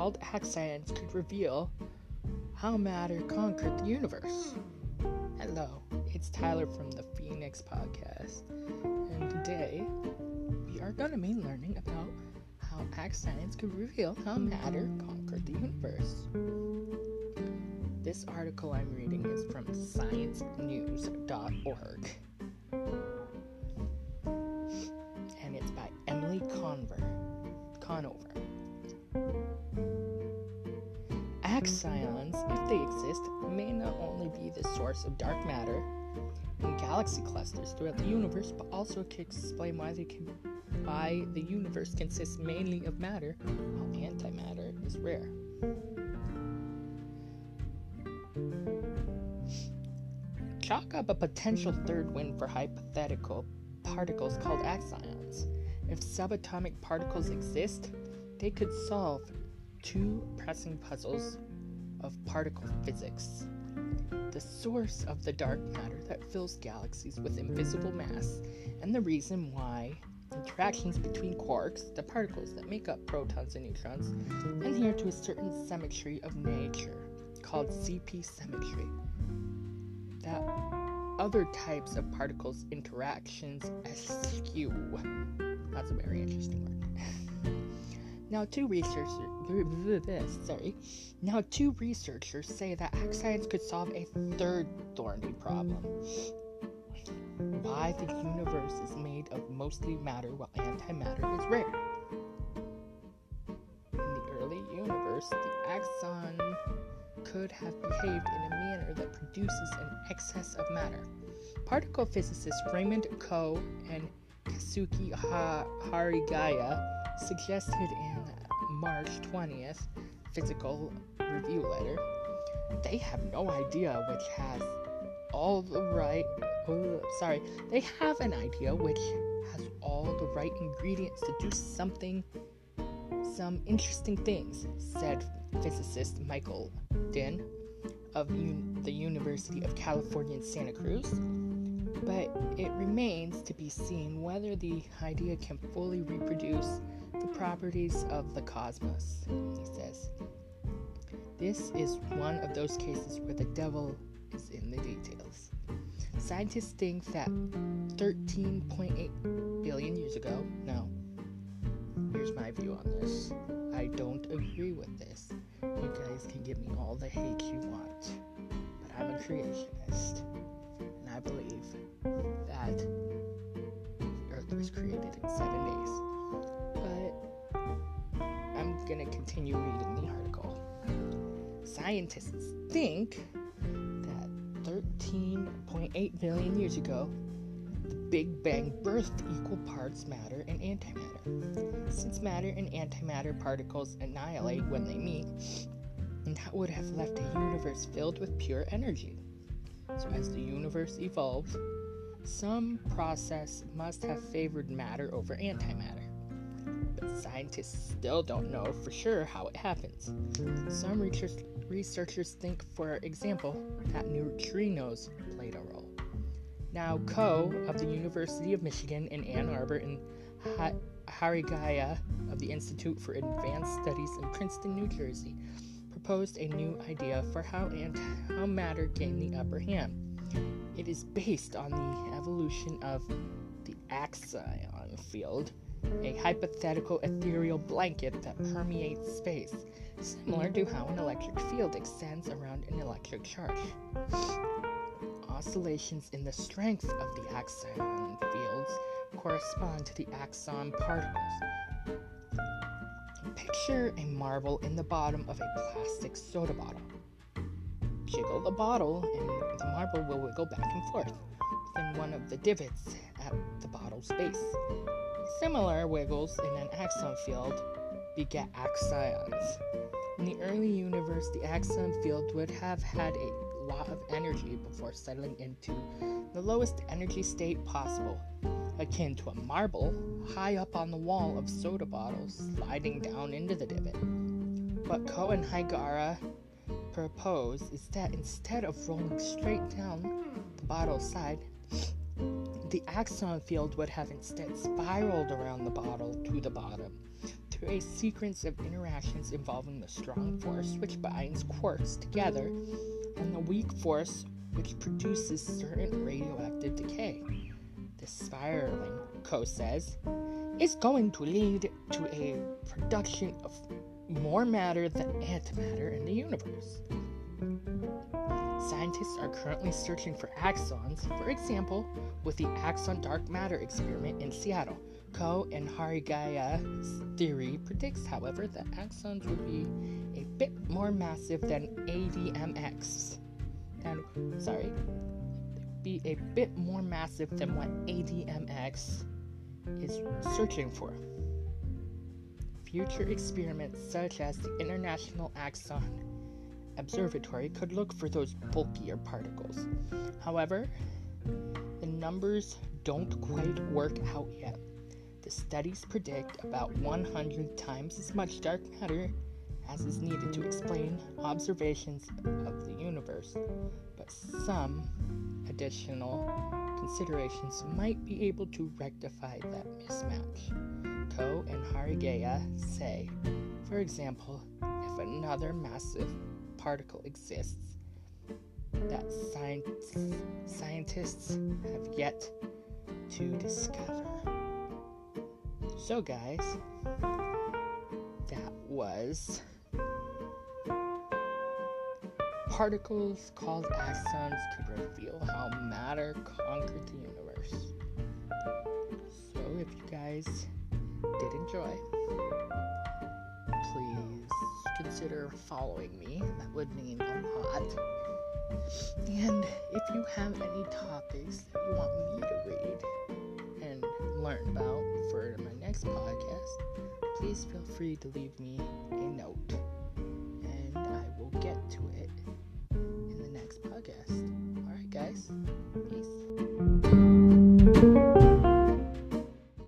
called axions could reveal how matter conquered the universe. Hello, it's Tyler from the Phoenix Podcast, and today we are going to be learning about how axions could reveal how matter conquered the universe. This article I'm reading is from sciencenews.org. And it's by Emily Conver. Conover. Axions, if they exist, may not only be the source of dark matter in galaxy clusters throughout the universe, but also can explain why can why the universe consists mainly of matter, while antimatter is rare. Chalk up a potential third win for hypothetical particles called axions. If subatomic particles exist, they could solve two pressing puzzles of particle physics. The source of the dark matter that fills galaxies with invisible mass, and the reason why interactions between quarks, the particles that make up protons and neutrons, adhere to a certain symmetry of nature called CP symmetry. That other types of particles interactions eschew. That's a very interesting word. Now, two researchers, sorry, now two researchers say that axions could solve a third thorny problem. Why the universe is made of mostly matter while antimatter is rare. In the early universe, the axon could have behaved in a manner that produces an excess of matter. Particle physicists Raymond Co and Kazuki ha- Harigaya suggested in March 20th physical review letter. They have no idea which has all the right oh, sorry they have an idea which has all the right ingredients to do something some interesting things said physicist michael din of un- the university of california in santa cruz but it remains to be seen whether the idea can fully reproduce the properties of the cosmos, he says. This is one of those cases where the devil is in the details. Scientists think that 13.8 billion years ago, now, here's my view on this. I don't agree with this. You guys can give me all the hate you want, but I'm a creationist. I'm gonna continue reading the article. Scientists think that 13.8 billion years ago, the Big Bang birthed equal parts matter and antimatter. Since matter and antimatter particles annihilate when they meet, and that would have left a universe filled with pure energy. So, as the universe evolved, some process must have favored matter over antimatter. But scientists still don't know for sure how it happens. Some research- researchers think, for example, that neutrinos played a role. Now, Co of the University of Michigan in Ann Arbor and ha- Harigaya of the Institute for Advanced Studies in Princeton, New Jersey, proposed a new idea for how, and how matter gained the upper hand. It is based on the evolution of the axion field, a hypothetical ethereal blanket that permeates space, similar to how an electric field extends around an electric charge. Oscillations in the strength of the axion fields correspond to the axon particles. Picture a marble in the bottom of a plastic soda bottle. Jiggle the bottle, and the marble will wiggle back and forth within one of the divots at the bottle's base. Similar wiggles in an axon field beget axions. In the early universe, the axon field would have had a lot of energy before settling into the lowest energy state possible, akin to a marble high up on the wall of soda bottles sliding down into the divot. What Co and Higara propose is that instead of rolling straight down the bottle side, the axon field would have instead spiraled around the bottle to the bottom to to a sequence of interactions involving the strong force which binds quarks together and the weak force which produces certain radioactive decay. The spiraling, Co says, is going to lead to a production of more matter than antimatter in the universe. Scientists are currently searching for axons, for example, with the Axon Dark Matter experiment in Seattle. Co and Harigaya's theory predicts, however, that axons would be a bit more massive than ADMX. And, sorry, be a bit more massive than what ADMX is searching for. Future experiments such as the International Axon Observatory could look for those bulkier particles. However, the numbers don't quite work out yet. The studies predict about 100 times as much dark matter as is needed to explain observations of the universe, but some additional considerations might be able to rectify that mismatch. Co and Harigaya say, for example, if another massive particle exists that science, scientists have yet to discover. So, guys, that was particles called axons could reveal how matter conquered the universe. So, if you guys did enjoy, consider following me. That would mean a lot. And if you have any topics that you want me to read and learn about for my next podcast, please feel free to leave me a note and I will get to it